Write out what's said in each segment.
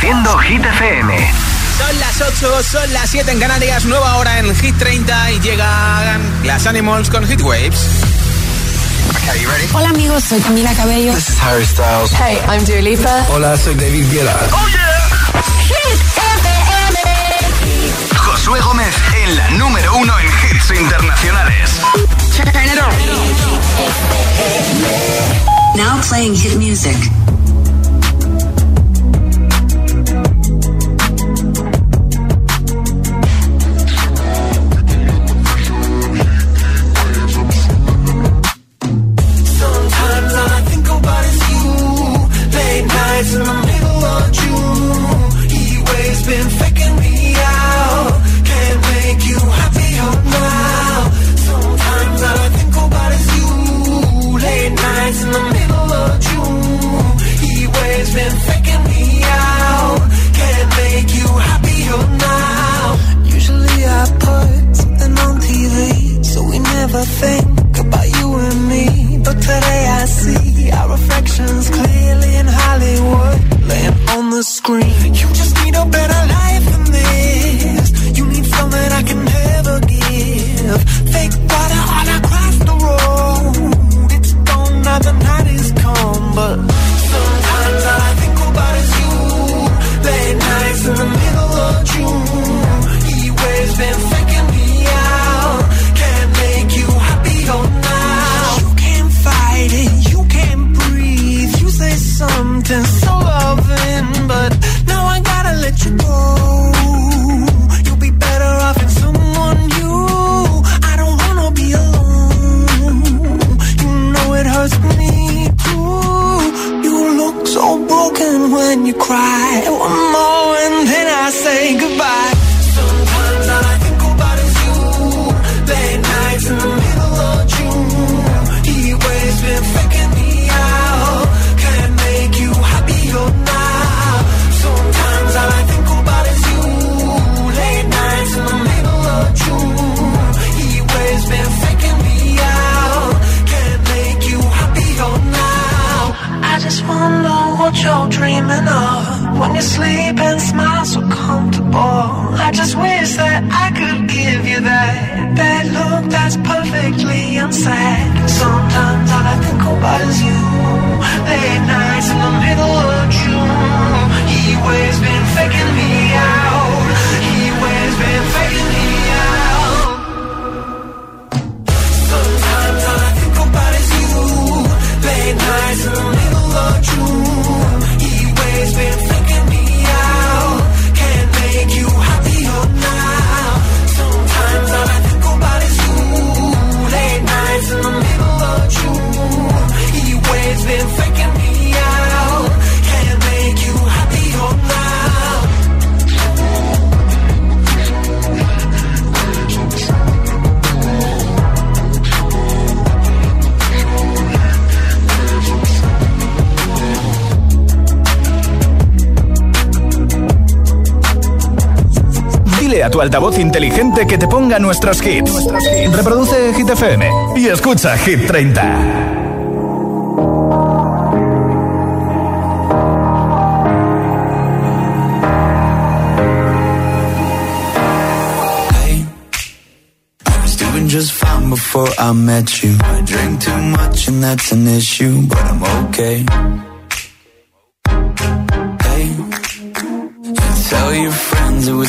Reproduciendo Hit FM. Son las 8, son las 7 en Canarias, nueva hora en Hit 30 y llegan las Animals con Hit Waves. Okay, ready? Hola amigos, soy Camila Cabello. This is Harry Styles. Hey, I'm Dua Lipa. Hola, soy David Guetta. Oh yeah. Hit FM. Josué Gómez en la número uno en hits internacionales. Turn it on. Now playing hit music. Altavoz que te ponga nuestros hits. Reproduce Hit FM y escucha Hit 30. just fine before I met you. I drink too much and that's an issue, but I'm okay.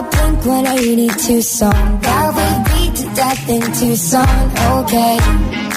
That Blink 182 song that we beat to death in Tucson. Okay.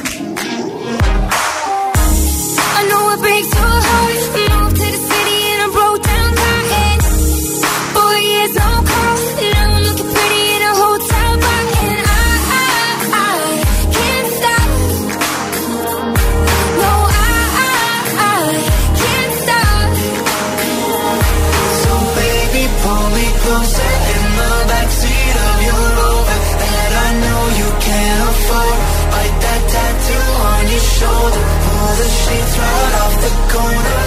seats right off the corner.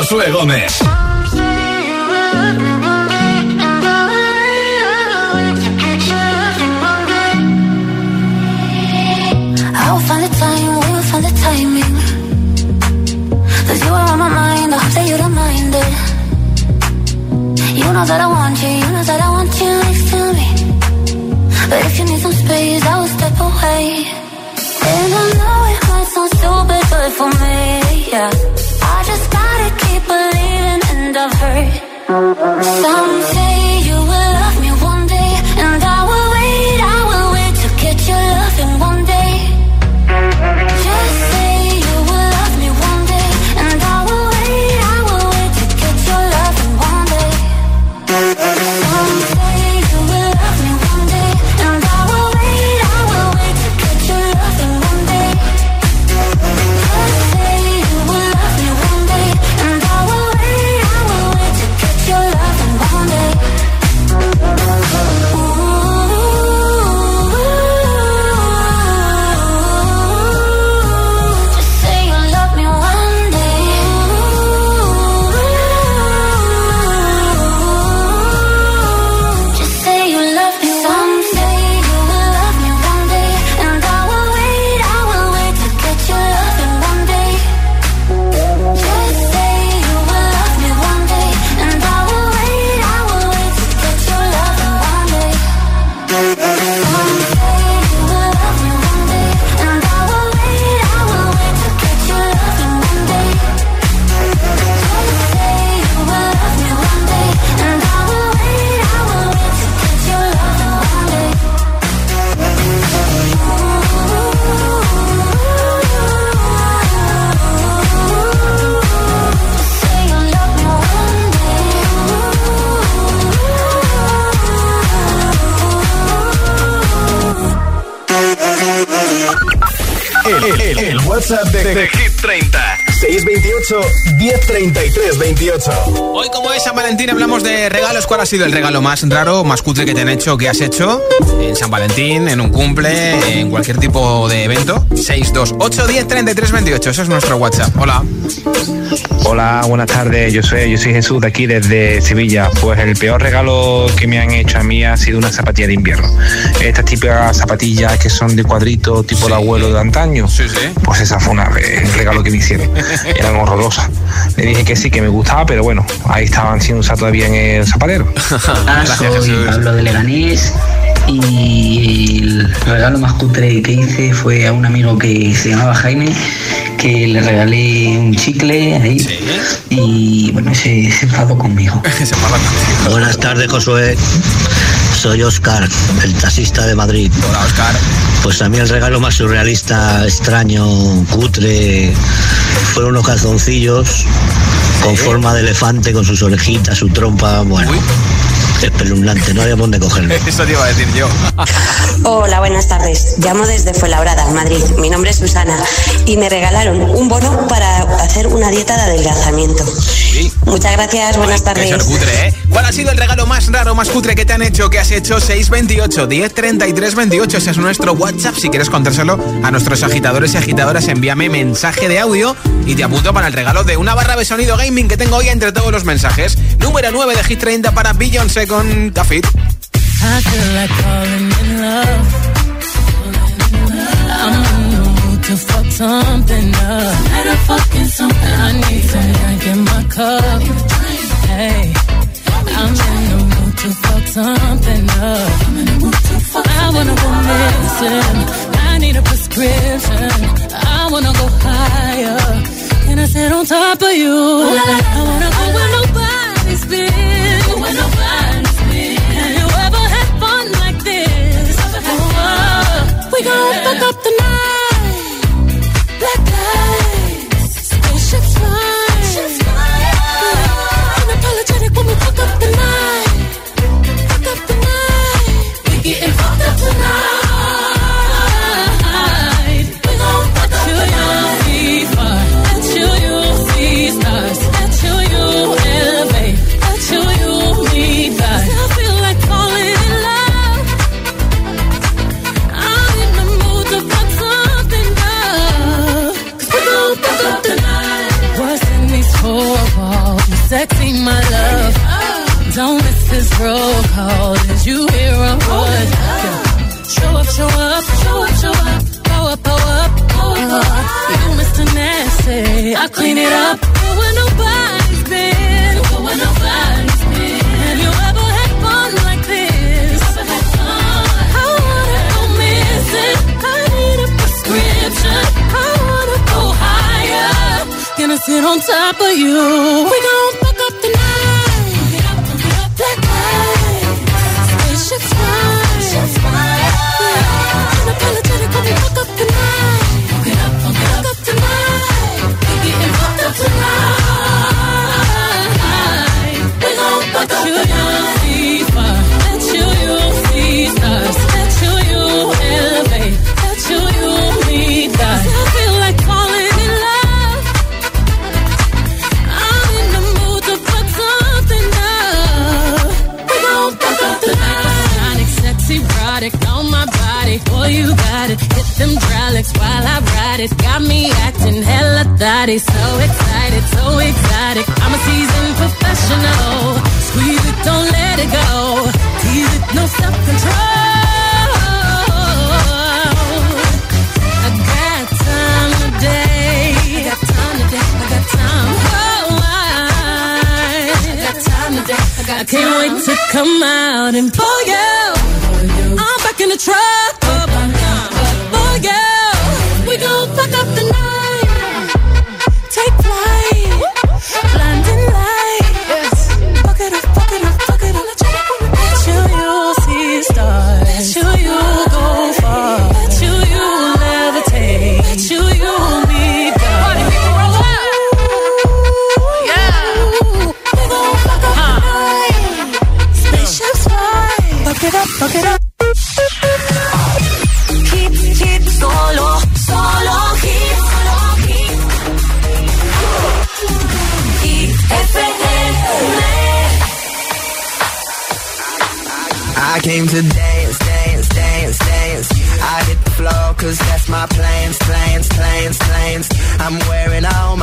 Josué Gómez. Some sido el regalo más raro, más cutre que te han hecho, que has hecho en San Valentín, en un cumple, en cualquier tipo de evento? 628 10 33 28. Eso es nuestro WhatsApp. Hola. Hola, buenas tardes. Yo soy, yo soy Jesús de aquí desde Sevilla. Pues el peor regalo que me han hecho a mí ha sido una zapatilla de invierno. Estas típicas zapatillas que son de cuadrito, tipo de abuelo de antaño. Sí, sí. Pues esa fue una el regalo que me hicieron. Eran horrorosas. Le dije que sí, que me gustaba, pero bueno, ahí estaban sin usar todavía en el zapatero. Gracias, soy Jesús. Pablo de Leganés y el regalo más cutre que hice fue a un amigo que se llamaba Jaime que le regalé un chicle ahí Sí. y bueno, se, se enfadó conmigo. Se enfada contigo. Buenas tardes, Josué. soy Oscar, el taxista de Madrid. Hola, Oscar. Pues a mí el regalo más surrealista, extraño, cutre, fueron unos calzoncillos con forma de elefante, con sus orejitas, su trompa, bueno. Espeluznante, no había dónde cogerlo. Eso te iba a decir yo. Hola, buenas tardes. Llamo desde Fuenlabrada, Madrid. Mi nombre es Susana y me regalaron un bono para hacer una dieta de adelgazamiento. Muchas gracias, buenas tardes. ¿eh? ¿Cuál ha sido el regalo más raro, más cutre que te han hecho? que has hecho? 628 1033 28. Ese es nuestro WhatsApp. Si quieres contárselo a nuestros agitadores y agitadoras, envíame mensaje de audio y te apunto para el regalo de una barra de sonido gaming que tengo hoy entre todos los mensajes. Número 9 de Hit 30 para Beyoncé con in. I'm in the mood to fuck something up. Better fucking something. I need some drink in my cup. Hey, I'm in the mood to fuck something up. I wanna go missing. I need a prescription. I wanna go higher. Can I sit on top of you? I wanna go where nobody's been. Where nobody's thotty. So excited, so exotic. I'm a seasoned professional. Squeeze it, don't let it go. Tease it, no self control. I got time today. I got time today. I got time. Oh, I got time today. I, got I can't wait to come out and pull you. I'm back in the truck.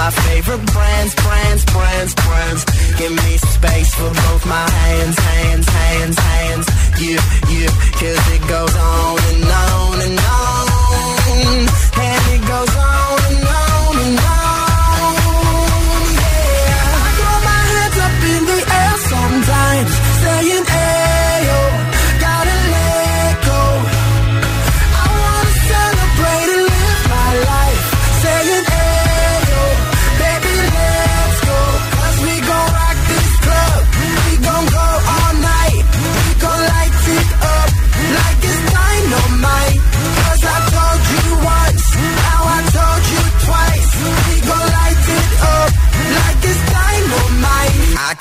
My favorite brands, brands, brands, brands. Give me space for both my hands, hands, hands, hands. You, you, cause it goes on and on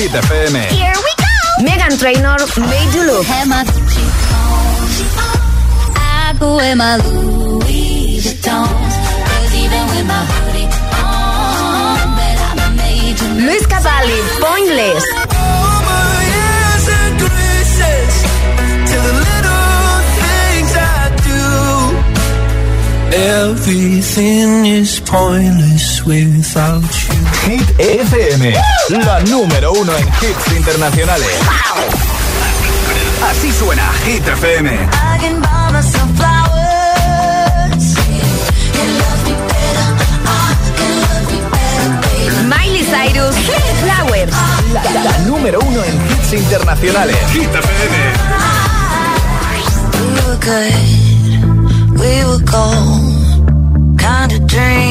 Hit FM. Here we go. Megan Trainor, Made You Look. I go my Luis Cavalli, Pointless. Everything is pointless without Hit FM, la número uno en hits internacionales. Así suena Hit FM. Miley Cyrus, Hit Flowers, la, número uno en hits internacionales. Hit FM. Kind of dream.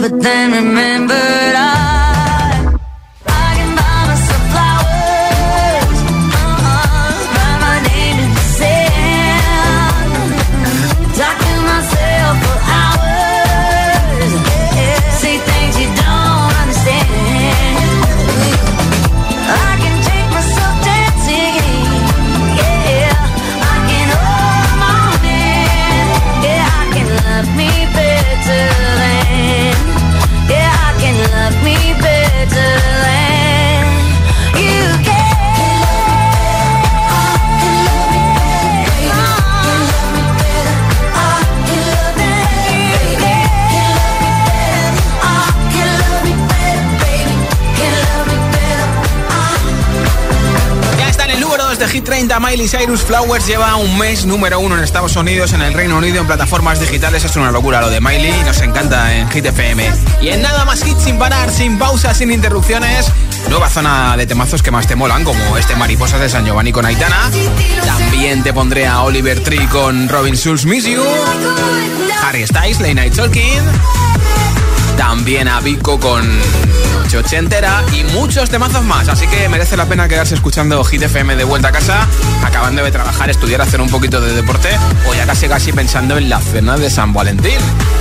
but then remembered I. Hit 30, Miley Cyrus Flowers lleva un mes número uno en Estados Unidos, en el Reino Unido, en plataformas digitales. Es una locura lo de Miley nos encanta en Hit FM. Y en nada más hits sin parar, sin pausas, sin interrupciones. Nueva zona de temazos que más te molan, como este Mariposas de San Giovanni con Aitana. También te pondré a Oliver Tree con Robin Schulz Miss. Harry Styles, Late Night Talking. También a Vico con ochentera y muchos temazos más. Así que merece la pena quedarse escuchando Hit FM de vuelta a casa, acabando de trabajar, estudiar, hacer un poquito de deporte o ya casi casi pensando en la cena de San Valentín.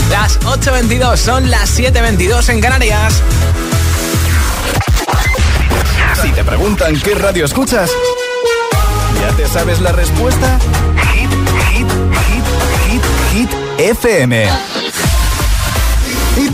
Las 8.22 son las 7.22 en Canarias. Si te preguntan qué radio escuchas, ¿ya te sabes la respuesta? Hit, hit, hit, hit, hit, FM.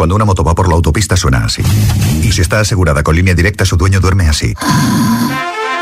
Cuando una moto va por la autopista suena así. Y si está asegurada con línea directa, su dueño duerme así.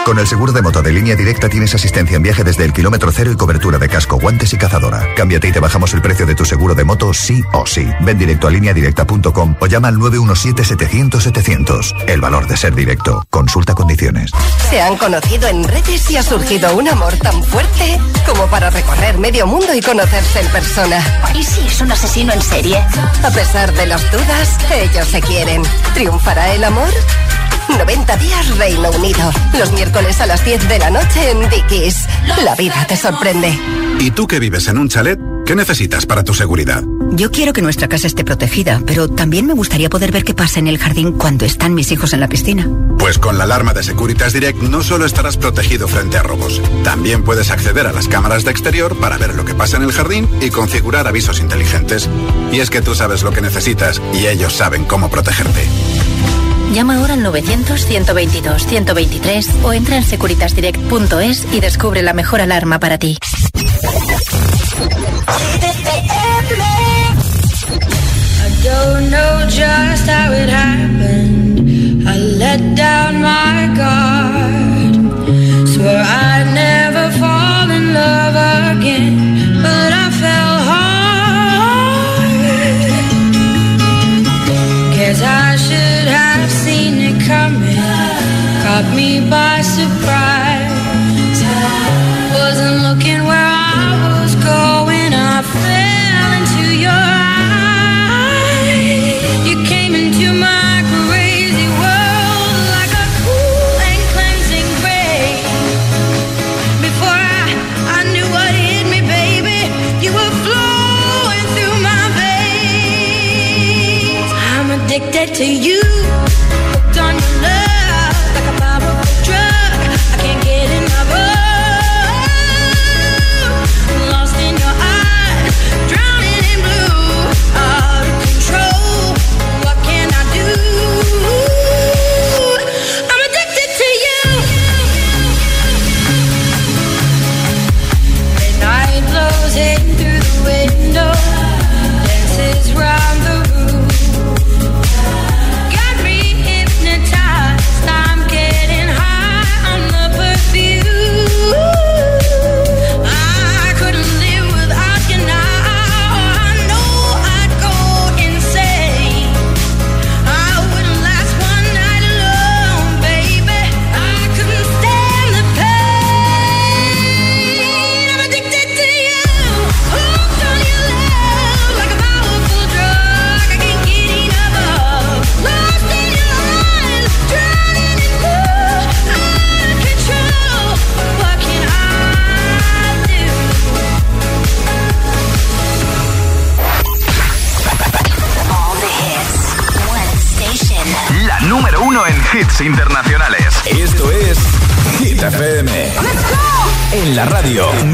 Con el seguro de moto de línea directa tienes asistencia en viaje desde el kilómetro cero y cobertura de casco, guantes y cazadora. Cámbiate y te bajamos el precio de tu seguro de moto sí o sí. Ven directo a lineadirecta.com o llama al 917-700-700. El valor de ser directo. Consulta condiciones. Se han conocido en redes y ha surgido un amor tan fuerte como para recorrer medio mundo y conocerse en persona. ¿Y si es un asesino en serie? A pesar de las dudas, ellos se quieren. ¿Triunfará el amor? 90 días Reino Unido. Los miércoles a las 10 de la noche en Dickies. La vida te sorprende. ¿Y tú que vives en un chalet? ¿Qué necesitas para tu seguridad? Yo quiero que nuestra casa esté protegida, pero también me gustaría poder ver qué pasa en el jardín cuando están mis hijos en la piscina. Pues con la alarma de Securitas Direct no solo estarás protegido frente a robos, también puedes acceder a las cámaras de exterior para ver lo que pasa en el jardín y configurar avisos inteligentes. Y es que tú sabes lo que necesitas y ellos saben cómo protegerte. Llama ahora al 900-122-123 o entra en securitasdirect.es y descubre la mejor alarma para ti. Again,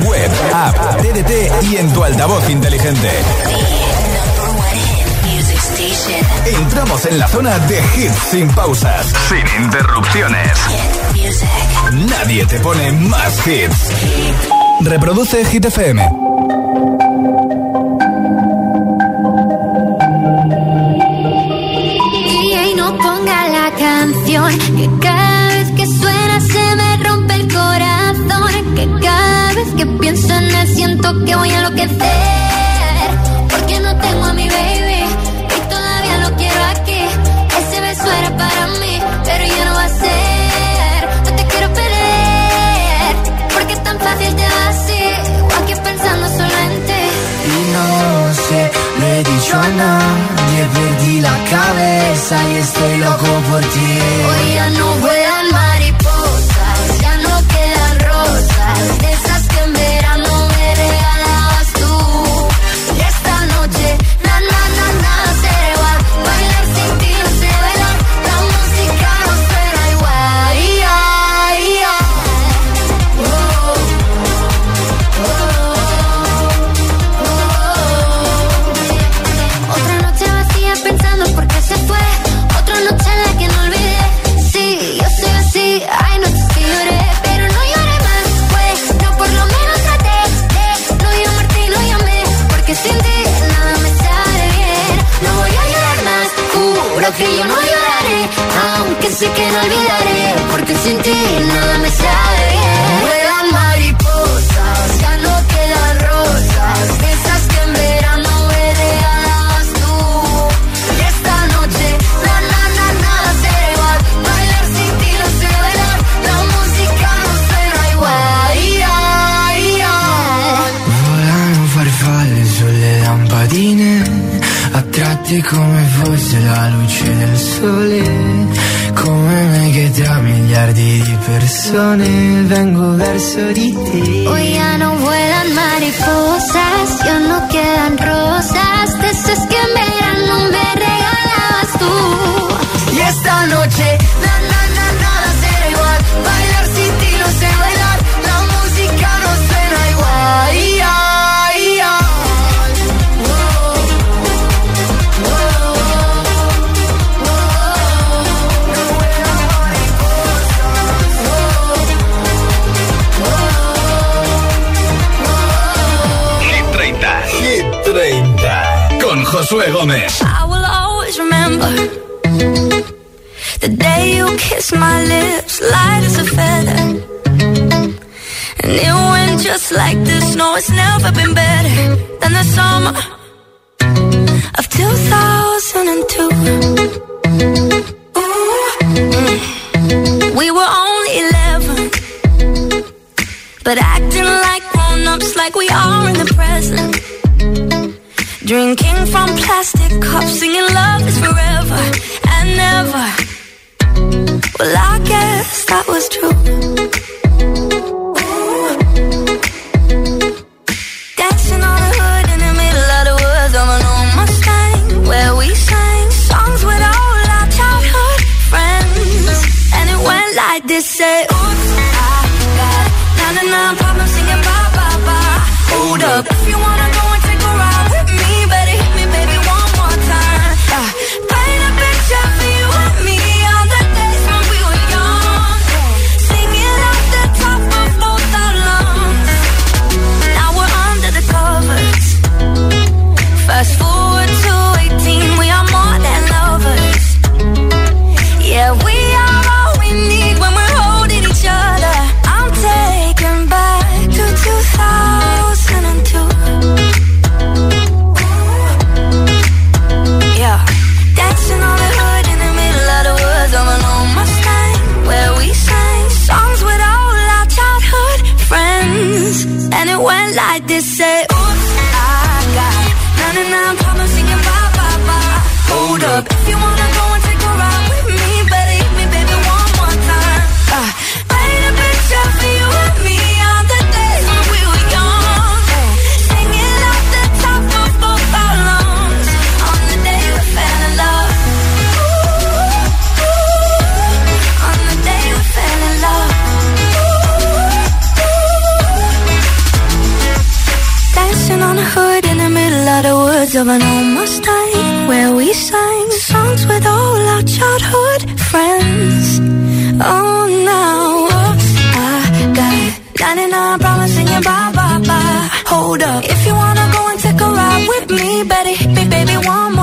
web, app, TDT y en tu altavoz inteligente. Entramos en la zona de hits sin pausas, sin interrupciones. Nadie te pone más hits. Reproduce Hit FM. Y no ponga la canción que que pienso en él siento que voy a enloquecer. Porque no tengo a mi baby y todavía lo quiero aquí. Ese beso era para mí, pero ya no va a ser. No te quiero perder, porque es tan fácil te así. O aquí pensando solo en ti Y no sé, le he dicho a nadie, perdí la cabeza y estoy loco por ti. Hoy ya no voy así que no olvidaré. canzone vengo verso di te. Oh yeah. Another nine problems singing bye bye bye. Hold up. If you wanna go and take a ride. Of an old Mustang where we sang songs with all our childhood friends. Oh, now oops, I got 99 promise singing bye bye bye. Hold up, if you wanna go and take a ride with me, better hit baby, one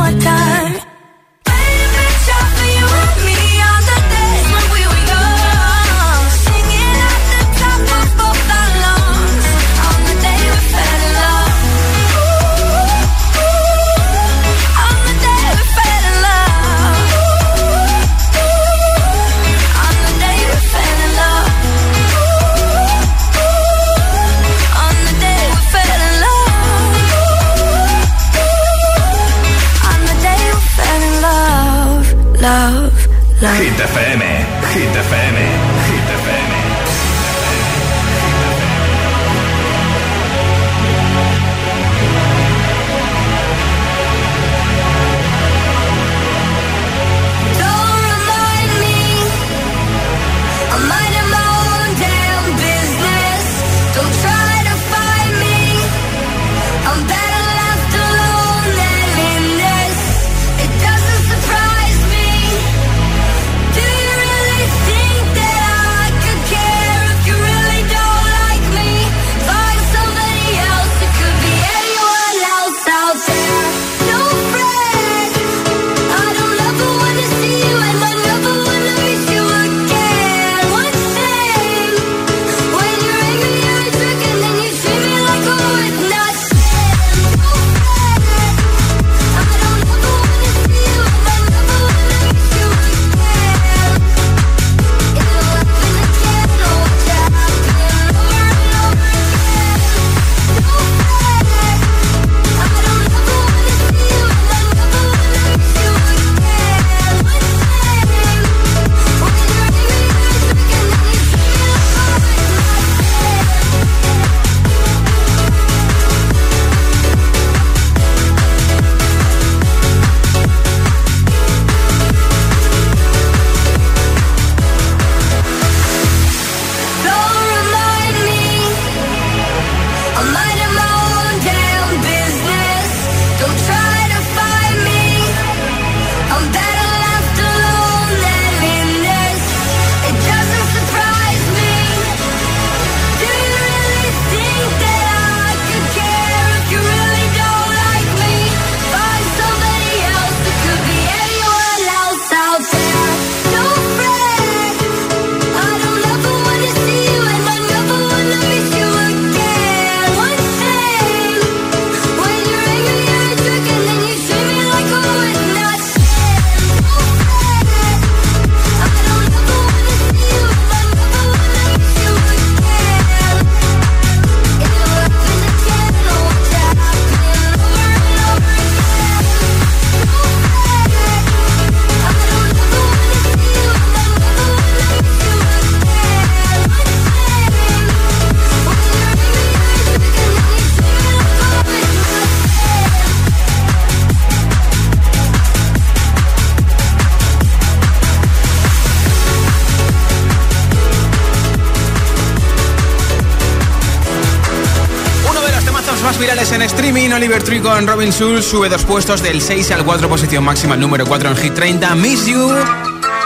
streaming, Oliver Tree con Robin Schulz sube dos puestos del 6 al 4, posición máxima, el número 4 en Hit 30, Miss You.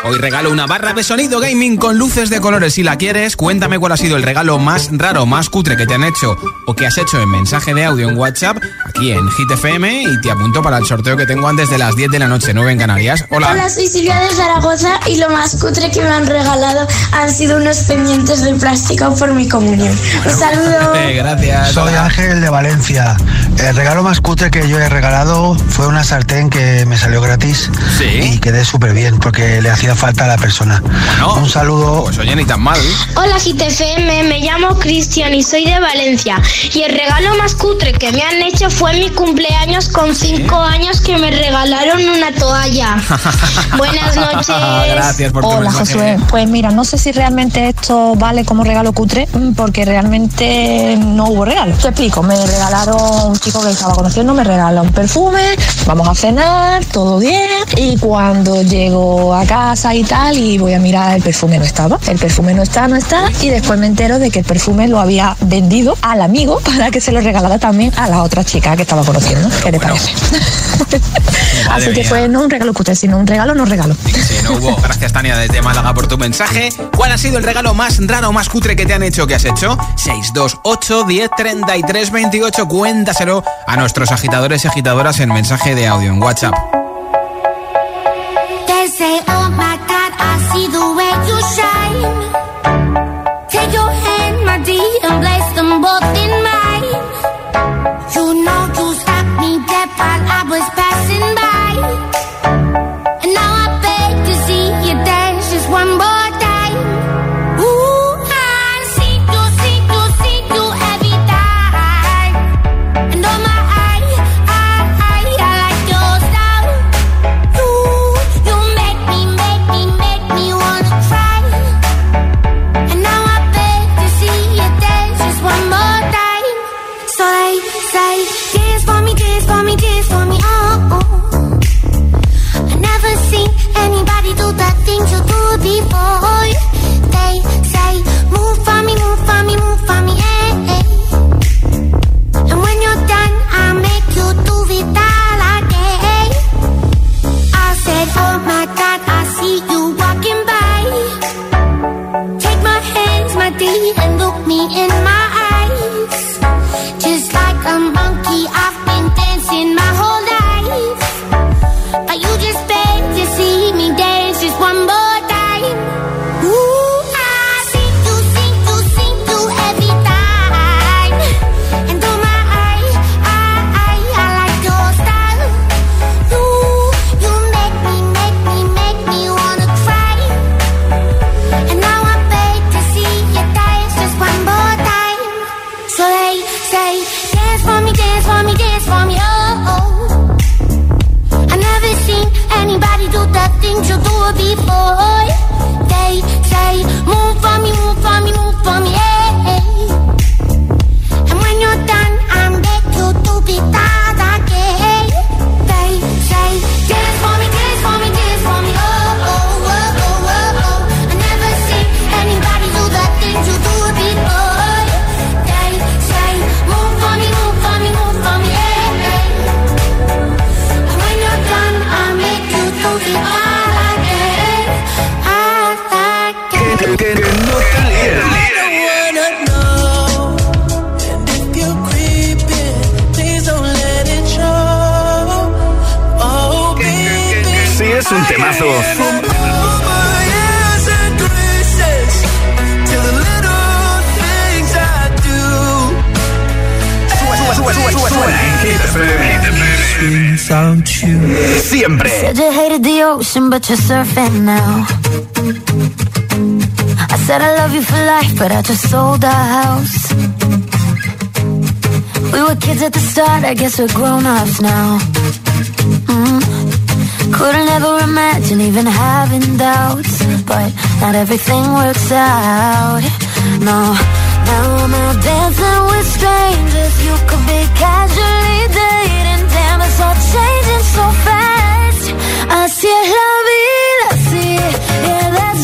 Hoy regalo una barra de sonido gaming con luces de colores. Si la quieres, cuéntame cuál ha sido el regalo más raro, más cutre que te han hecho o que has hecho en mensaje de audio en WhatsApp aquí en Hit FM y te apunto para el sorteo que tengo antes de las 10 de la noche, 9 en Canarias. Hola. Hola, soy Silvia de Zaragoza y lo más cutre que me han regalado han sido unos pendientes de plástico por mi comunión. Un saludo. Eh, gracias. Soy. Ángel de Valencia. El regalo más cutre que yo he regalado fue una sartén que me salió gratis y quedé súper bien porque le hacía falta a la persona. Un saludo. Pues oye, ni tan mal. Hola GTFM, me llamo Cristian y soy de Valencia. Y el regalo más cutre que me han hecho fue mi cumpleaños con 5 años que me regalaron una toalla. Buenas noches. Gracias por tu Hola mensaje. Josué, pues mira, no sé si realmente esto vale como regalo cutre, porque realmente no hubo regalo. Te explico, me regalaron chico que estaba conociendo me regala un perfume, vamos a cenar, todo bien. Y cuando llego a casa y tal, y voy a mirar, el perfume no estaba. El perfume no está, no está. Y después me entero de que el perfume lo había vendido al amigo para que se lo regalara también a la otra chica que estaba conociendo. ¿Qué te parece? Así que fue no un regalo cutre, sino un regalo no regalo. Sí, no hubo. Gracias, Tania, desde Málaga por tu mensaje. ¿Cuál ha sido el regalo más raro, más cutre que te han hecho, que has hecho? 628 10 33 28. Cuéntaselo a nuestros agitadores y agitadoras en mensaje de audio en WhatsApp. Siempre. Said you hated the ocean, but you're surfing now. I said I love you for life, but I just sold our house. We were kids at the start, I guess we're grown ups now. Mm. Couldn't ever imagine even having doubts, but not everything works out. No. Now am I dancing with strangers? You could be casually dating. Damn, it's all changing so fast. Así es la vida, sí. Yeah, that's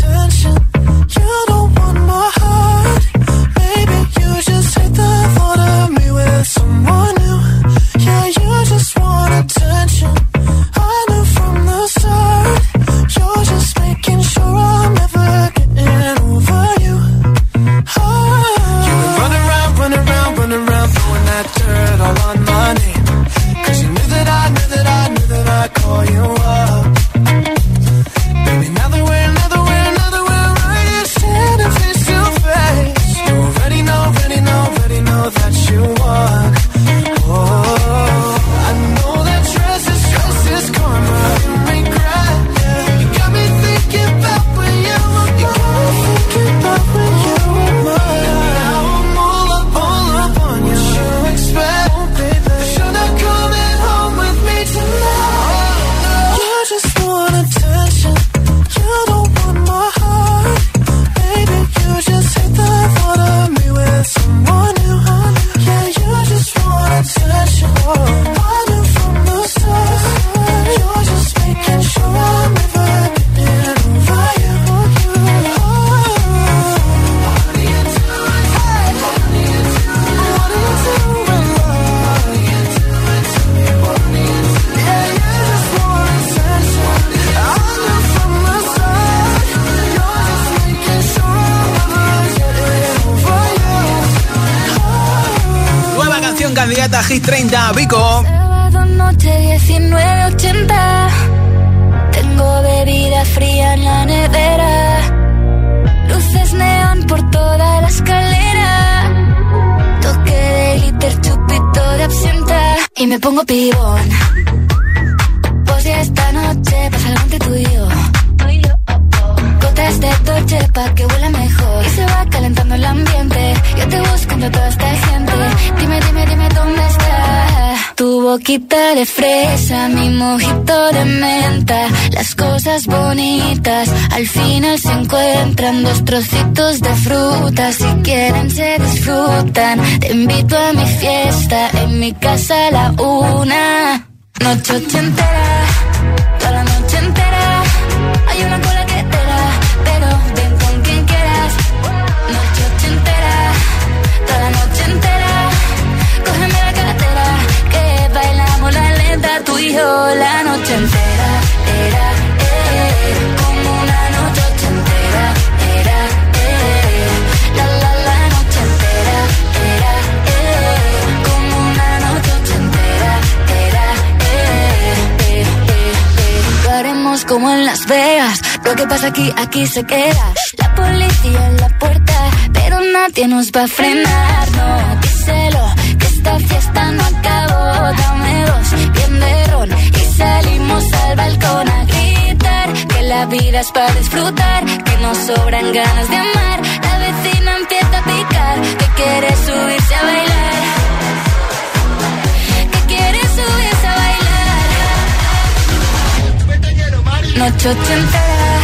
candidata a Hit 30, Vico. Sábado noche 19.80 Tengo bebida fría en la nevera. Luces neón por toda la escalera. Toque de glitter, chupito de absenta. Y me pongo pibón. Pues ya esta noche pasa algo entre tú y yo. Gotas de Dolce pa' que huela mejor. Y se va calentando el ambiente. Yo te busco entre toda esta gente. Dime, dime, dime dónde está Tu boquita de fresa, mi mojito de menta. Las cosas bonitas al final se encuentran. Dos trocitos de fruta, si quieren se disfrutan. Te invito a mi fiesta, en mi casa a la una. Noche ochentera, toda la noche entera. Hay una cola lenta Tú y yo la noche entera, era, eh, como una noche ochentera, era, eh, la la la noche entera, era, eh, como una noche ochentera, era, eh. Lo haremos como en Las Vegas, lo que pasa aquí, aquí se queda. La policía en la puerta, pero nadie nos va a frenar, no, díselo, que esta fiesta no acabó, dame dos, salimos al balcón a gritar, que la vida es para disfrutar, que nos sobran ganas de amar, la vecina empieza a picar, que quiere subirse a bailar, que quiere subirse a bailar. Noche ochentera,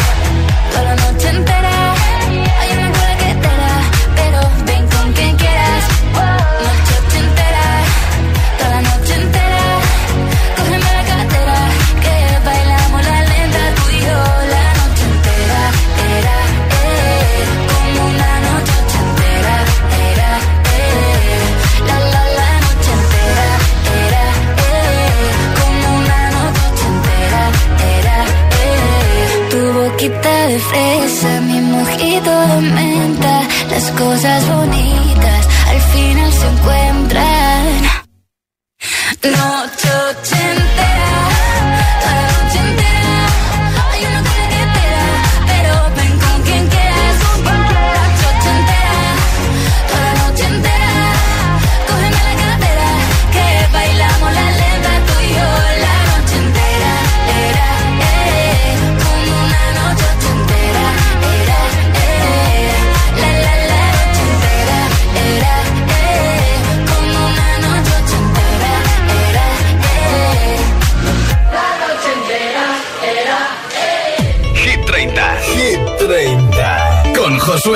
de fresa, mi mojito de menta, las cosas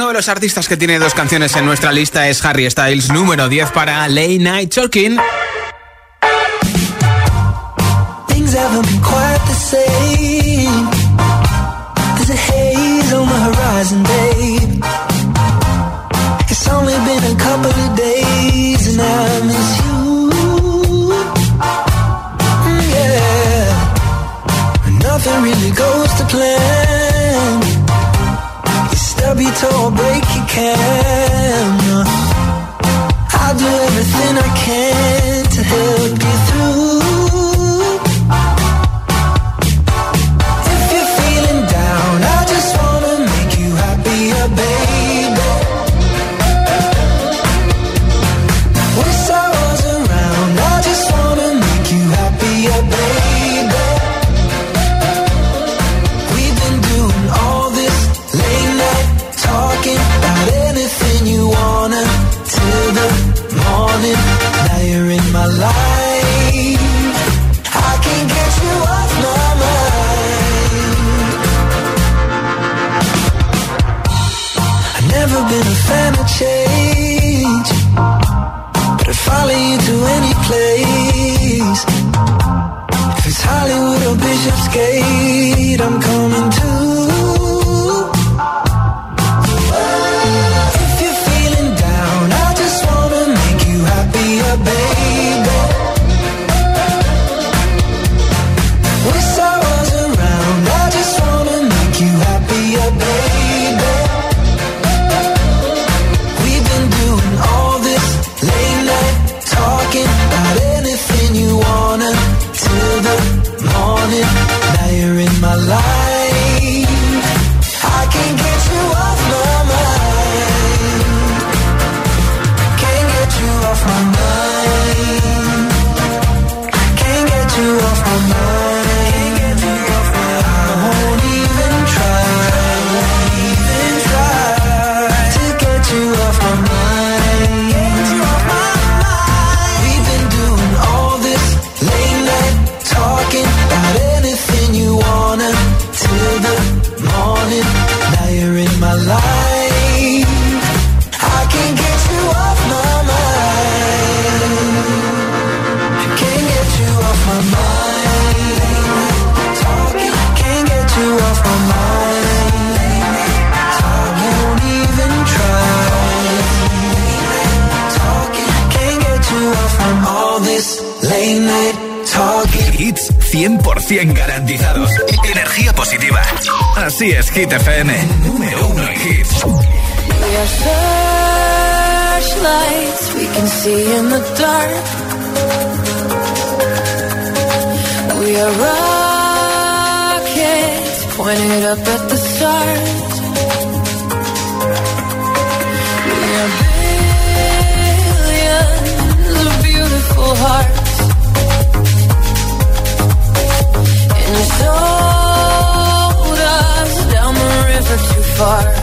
Uno de los artistas que tiene dos canciones en nuestra lista es Harry Styles, número 10 para Late Night Talking. care never been a fan of change, but I'd follow you to any place. If it's Hollywood or Bishopsgate, I'm coming too. 100 garantizados. Energía positiva. Así es, Hit FM. Número uno en hits. We are searchlights we can see in the dark. We are rockets pointed up at the stars. We are billions of beautiful hearts. sodas down the river too far.